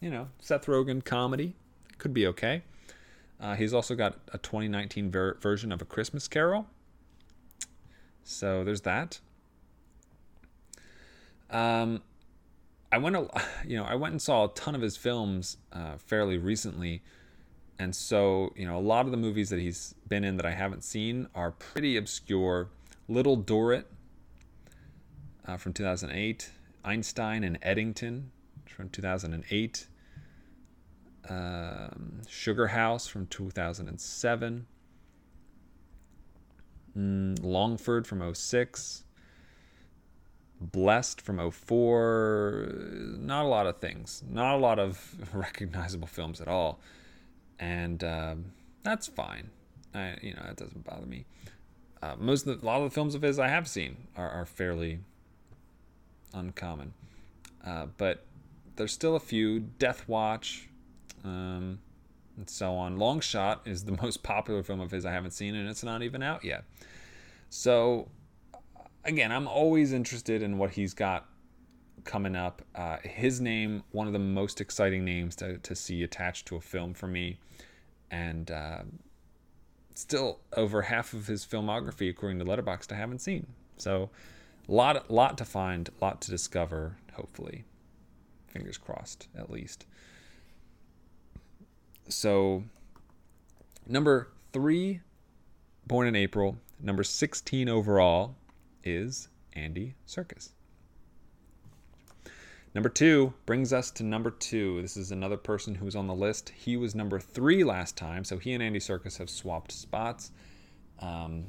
you know, Seth Rogen comedy could be okay. Uh, he's also got a 2019 ver- version of A Christmas Carol. So there's that. Um, I went, <sighs> you know, I went and saw a ton of his films uh, fairly recently, and so you know, a lot of the movies that he's been in that I haven't seen are pretty obscure. Little Dorrit uh, from 2008, Einstein and Eddington from 2008, um, Sugar House from 2007, mm, Longford from 06, Blessed from 04. Not a lot of things. Not a lot of <laughs> recognizable films at all. And um, that's fine. I, you know, that doesn't bother me. Uh, most of the, a lot of the films of his I have seen are, are fairly uncommon. Uh, but there's still a few. Death Watch, um, and so on. Long Shot is the <laughs> most popular film of his I haven't seen, and it's not even out yet. So, again, I'm always interested in what he's got coming up. Uh, his name, one of the most exciting names to, to see attached to a film for me. And uh, still over half of his filmography, according to Letterboxd, I haven't seen. So, a lot, lot to find, a lot to discover, hopefully. Fingers crossed, at least. So, number three, born in April, number 16 overall is Andy Serkis. Number two brings us to number two. This is another person who was on the list. He was number three last time, so he and Andy Serkis have swapped spots. Um,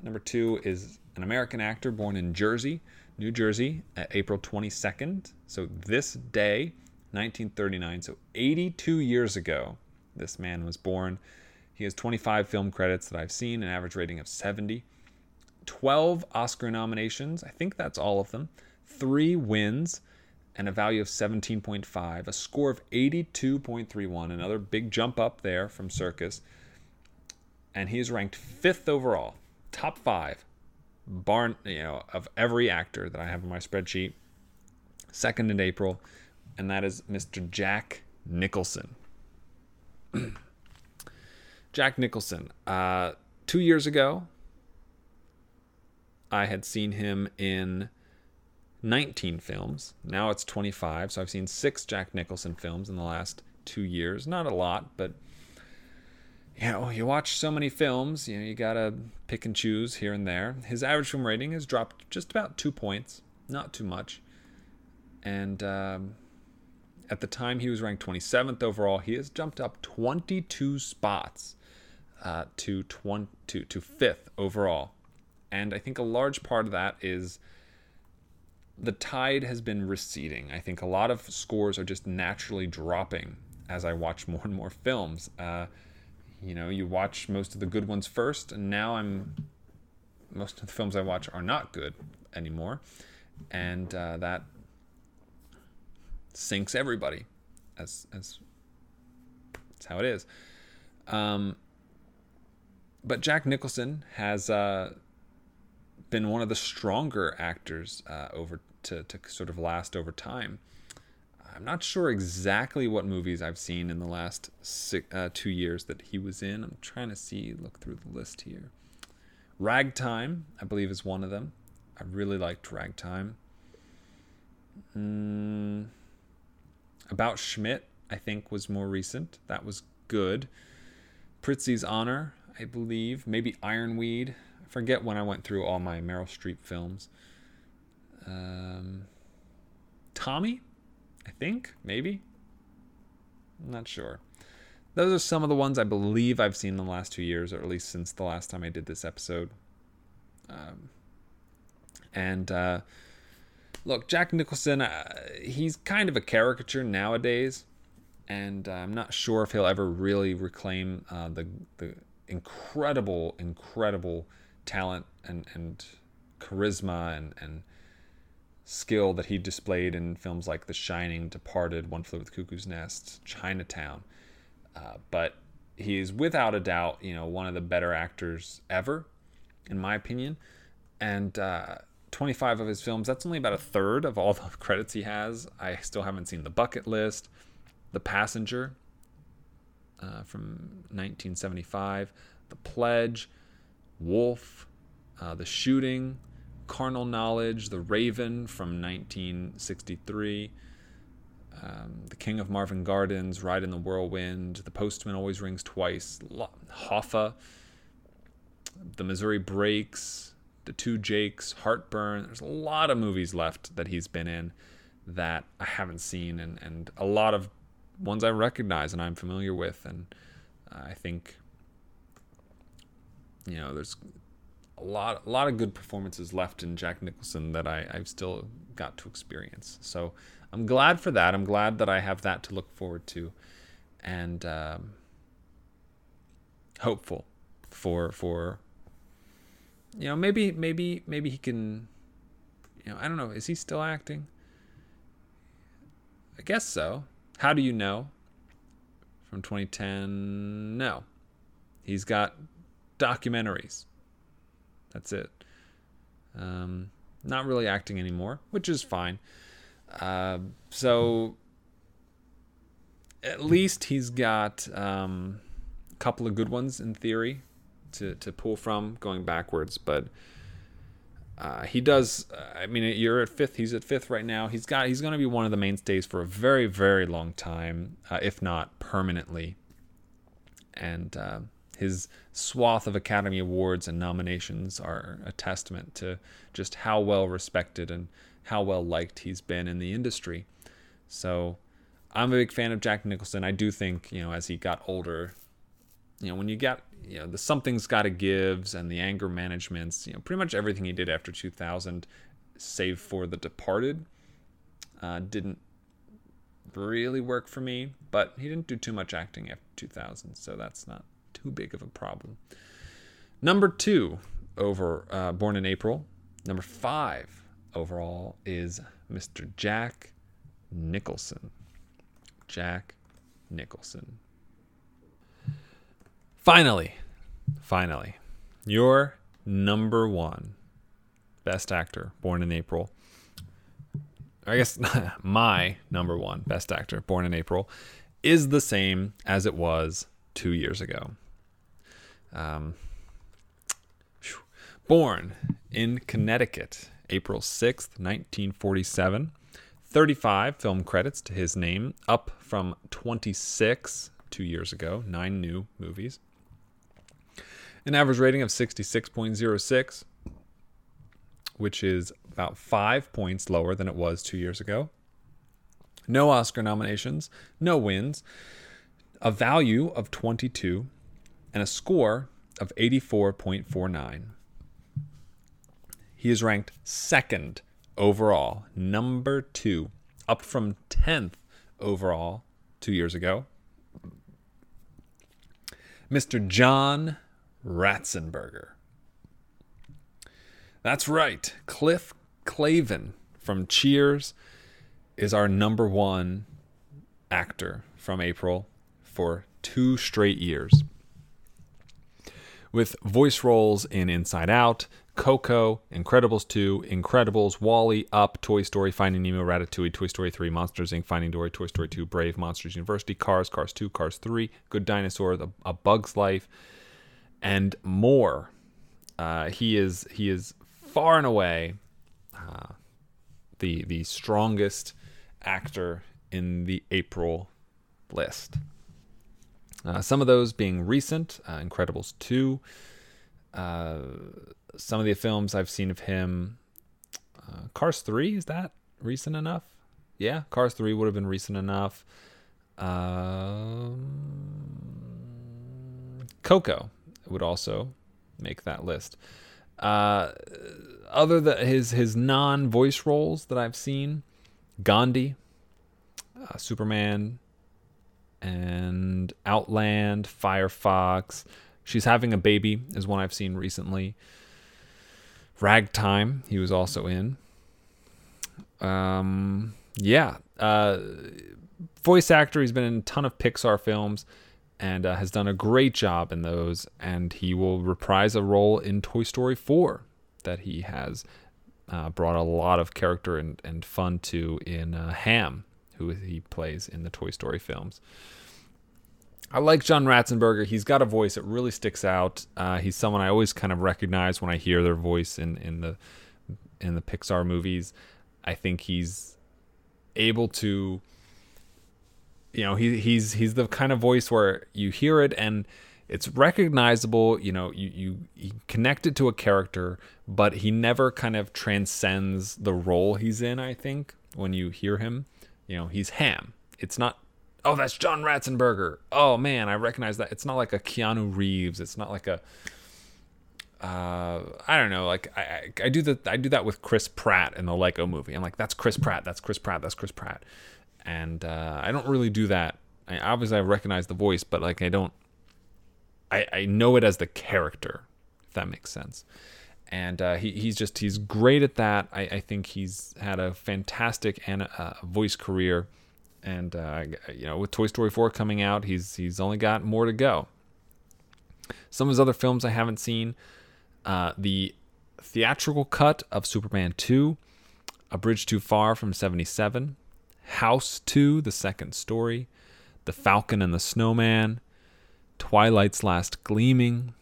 number two is an American actor born in Jersey, New Jersey, at April 22nd. So this day, 1939, so 82 years ago, this man was born. He has 25 film credits that I've seen, an average rating of 70. 12 Oscar nominations. I think that's all of them. Three wins and a value of 17.5, a score of 82.31, another big jump up there from Serkis. And he is ranked fifth overall, top five, barn, you know, of every actor that I have in my spreadsheet. Second in April, and that is Mr. Jack Nicholson. <clears throat> Jack Nicholson. Uh, two years ago, I had seen him in 19 films. Now it's 25. So I've seen six Jack Nicholson films in the last two years. Not a lot, but you know, you watch so many films, you know, you gotta pick and choose here and there. His average film rating has dropped just about two points, not too much. And um, at the time, he was ranked 27th overall. He has jumped up 22 spots uh, to, 20, to, to fifth overall. And I think a large part of that is the tide has been receding. I think a lot of scores are just naturally dropping as I watch <laughs> more and more films. Uh, you know, you watch most of the good ones first, and now I'm most of the films I watch are not good anymore, and uh, that sinks everybody. As as that's how it is. Um, but Jack Nicholson has uh, been one of the stronger actors uh, over to, to sort of last over time. I'm not sure exactly what movies I've seen in the last six, uh, two years that he was in. I'm trying to see, look through the list here. Ragtime, I believe, is one of them. I really liked Ragtime. Mm, About Schmidt, I think, was more recent. That was good. Prizzi's Honor, I believe. Maybe Ironweed. I forget when I went through all my Meryl Streep films. Um, Tommy, I think, maybe. I'm not sure. Those are some of the ones I believe I've seen in the last two years, or at least since the last time I did this episode. Um, And uh, look, Jack Nicholson, uh, he's kind of a caricature nowadays, and uh, I'm not sure if he'll ever really reclaim uh, the the incredible, incredible talent and and charisma and and skill that he displayed in films like The Shining, Departed, One Flew with the Cuckoo's Nest, Chinatown. Uh, but is without a doubt, you know, one of the better actors ever, in my opinion. And uh, 25 of his films, that's only about a third of all <laughs> the credits he has. I still haven't seen The Bucket List, The Passenger uh, from 1975, The Pledge, Wolf, uh, The Shooting, Carnal Knowledge, The Raven from 1963, um, The King of Marvin Gardens, Ride in the Whirlwind, The Postman Always Rings Twice, Hoffa, The Missouri Breaks, The Two Jakes, Heartburn. There's a lot of movies left that he's been in that I haven't seen, and, and a lot of ones I recognize and I'm familiar with. And I think, you know, there's a lot a lot of good performances left in Jack Nicholson that I, I've still got to experience. So I'm glad for that. I'm glad that I have that to look forward to, and um, hopeful for for you know maybe maybe maybe he can you know I don't know is he still acting? I guess so. How do you know? From 2010, no. He's got documentaries that's it. Um, not really acting anymore, which is fine. Uh, so at least he's got um, a couple of good ones in theory to, to pull from going backwards. But uh, he does. Uh, I mean, you're at fifth. He's at fifth right now. He's got. He's going to be one of the mainstays for a very, very long time, uh, if not permanently. And uh, his swath of Academy Awards and nominations are a testament to just how well respected and how well liked he's been in the industry. So I'm a big fan of Jack Nicholson. I do think, you know, as he got older, you know, when you got, you know, the something's got to gives and the anger managements, you know, pretty much everything he did after 2000, save for The Departed, uh, didn't really work for me. But he didn't do too much acting after 2000, so that's not too big of a problem. Number two, over uh, Born in April. Number five overall is Mr. Jack Nicholson. Jack Nicholson. Finally, finally, your number one best actor, Born in April. I guess <laughs> my number one best actor, Born in April, is the same as it was two years ago. Um, born in Connecticut, April 6th, 1947. 35 film credits to his name, up from 26 two years ago, nine new movies. An average rating of 66.06, which is about five points lower than it was two years ago. No Oscar nominations, no wins, a value of 22, and a score of 84.49. He is ranked second overall, number two, up from 10th overall two years ago. Mr. John Ratzenberger. That's right, Cliff Clavin from Cheers is our number one actor from April for two straight years with voice roles in Inside Out, Coco, Incredibles 2, Incredibles, WALL-E, Up, Toy Story, Finding Nemo, Ratatouille, Toy Story 3, Monsters Inc., Finding Dory, Toy Story 2, Brave, Monsters University, Cars, Cars 2, Cars 3, Good Dinosaur, the, A Bug's Life, and more. Uh, he is he is far and away uh, the the strongest actor in the April list. Uh, some of those being recent, uh, Incredibles 2. Uh, some of the films I've seen of him, uh, Cars 3, is that recent enough? Yeah, Cars 3 would have been recent enough. Um, Coco would also make that list. Uh, other than his his non voice roles that I've seen, Gandhi, Superman, and Outland, Firefox. She's having a baby is one I've seen recently. Ragtime, he was also in. Um, yeah, uh, voice actor. He's been in a ton of Pixar films and uh, has done a great job in those. And he will reprise a role in Toy Story 4 that he has uh, brought a lot of character and, and fun to in uh, Ham, who he plays in the Toy Story films. I like John Ratzenberger. He's got a voice that really sticks out. Uh, he's someone I always kind of recognize when I hear their voice in, in the in the Pixar movies. I think he's able to you know, he he's he's the kind of voice where you hear it and it's recognizable, you know, you, you, you connect it to a character, but he never kind of transcends the role he's in, I think, when you hear him. You know, he's Ham. It's not oh, that's John Ratzenberger. Oh man, I recognize that. It's not like a Keanu Reeves. It's not like a uh, I don't know. Like I, I, I do that. I do that with Chris Pratt in the Lego Movie. I'm like, that's Chris Pratt. That's Chris Pratt. That's Chris Pratt. And uh, I don't really do that. I, obviously, I recognize the voice, but like I don't. I, I know it as the character, if that makes sense. And uh, he, he's just he's great at that. I, I think he's had a fantastic and uh, voice career and uh, you know with Toy Story 4 coming out, he's he's only got more to go. Some of his other films I haven't seen, uh, the theatrical cut of Superman 2, A Bridge Too Far from 77, House 2, the second story, The Falcon and the Snowman, Twilight's Last Gleaming,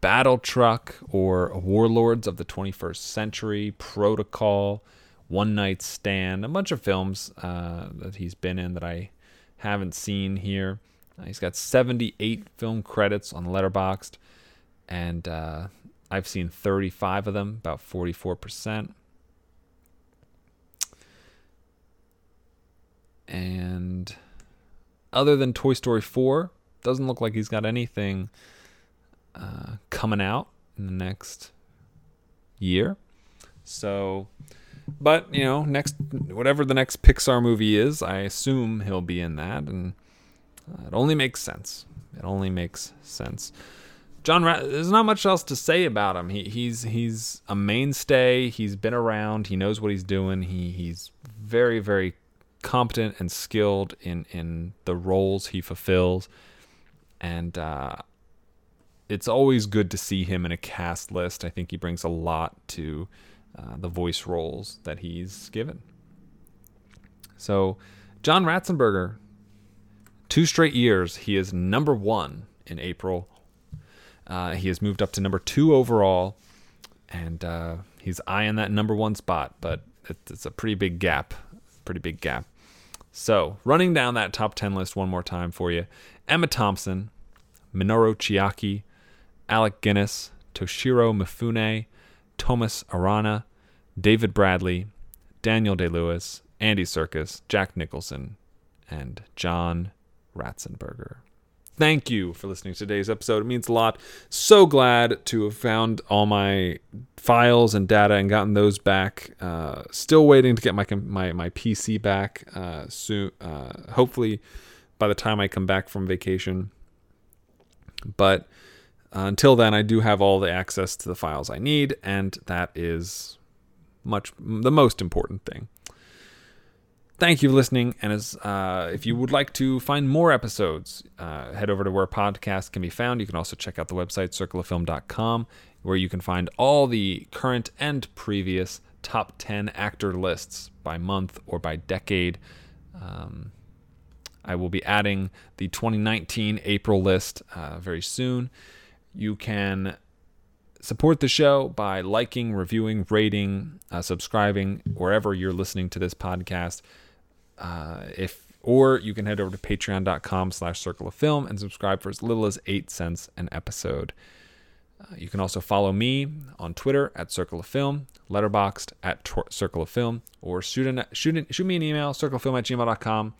Battle Truck or Warlords of the 21st Century, Protocol, one Night Stand, a bunch of films uh, that he's been in that I haven't seen here. Uh, he's got 78 film credits on Letterboxd, and uh, I've seen 35 of them, about 44%. And other than Toy Story 4, doesn't look like he's got anything uh, coming out in the next year. So but you know, next whatever the next Pixar movie is, I assume he'll be in that, and uh, it only makes sense. It only makes sense. John, Ra- there's not much else to say about him. He, he's he's a mainstay. He's been around. He knows what he's doing. He he's very very competent and skilled in in the roles he fulfills, and uh, it's always good to see him in a cast list. I think he brings a lot to uh, the voice roles that he's given. So, John Ratzenberger, two straight years, he is number one in April. Uh, he has moved up to number two overall, and uh, he's eyeing that number one spot, but it's a pretty big gap. Pretty big gap. So, running down that top 10 list one more time for you Emma Thompson, Minoru Chiaki, Alec Guinness, Toshiro Mifune, Thomas Arana, David Bradley, Daniel Day Lewis, Andy Serkis, Jack Nicholson, and John Ratzenberger. Thank you for listening to today's episode. It means a lot. So glad to have found all my files and data and gotten those back. Uh, still waiting to get my my my PC back uh, soon. Uh, hopefully, by the time I come back from vacation. But until then, I do have all the access to the files I need, and that is much the most important thing. Thank you for listening, and as uh, if you would like to find more episodes, uh, head over to where podcasts can be found. You can also check out the website circleoffilm.com, where you can find all the current and previous top 10 actor lists by month or by decade. Um, I will be adding the 2019 April list uh, very soon. You can support the show by liking, reviewing, rating, uh, subscribing wherever you're listening to this podcast. Uh, if or you can head over to patreon.com slash circle of film and subscribe for as little as eight cents an episode. Uh, you can also follow me on Twitter at Circle of Film, Letterboxd at tor- Circle of Film, or shoot, an, shoot, an, shoot me an email, circlefilm at gmail.com.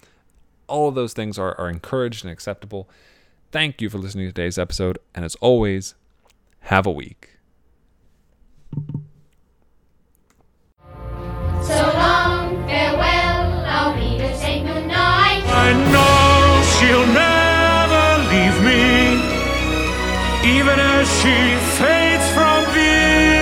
All of those things are, are encouraged and acceptable. Thank you for listening to today's episode, and as always, have a week. So long, farewell, I'll be. I know she'll never leave me, even as she fades from view.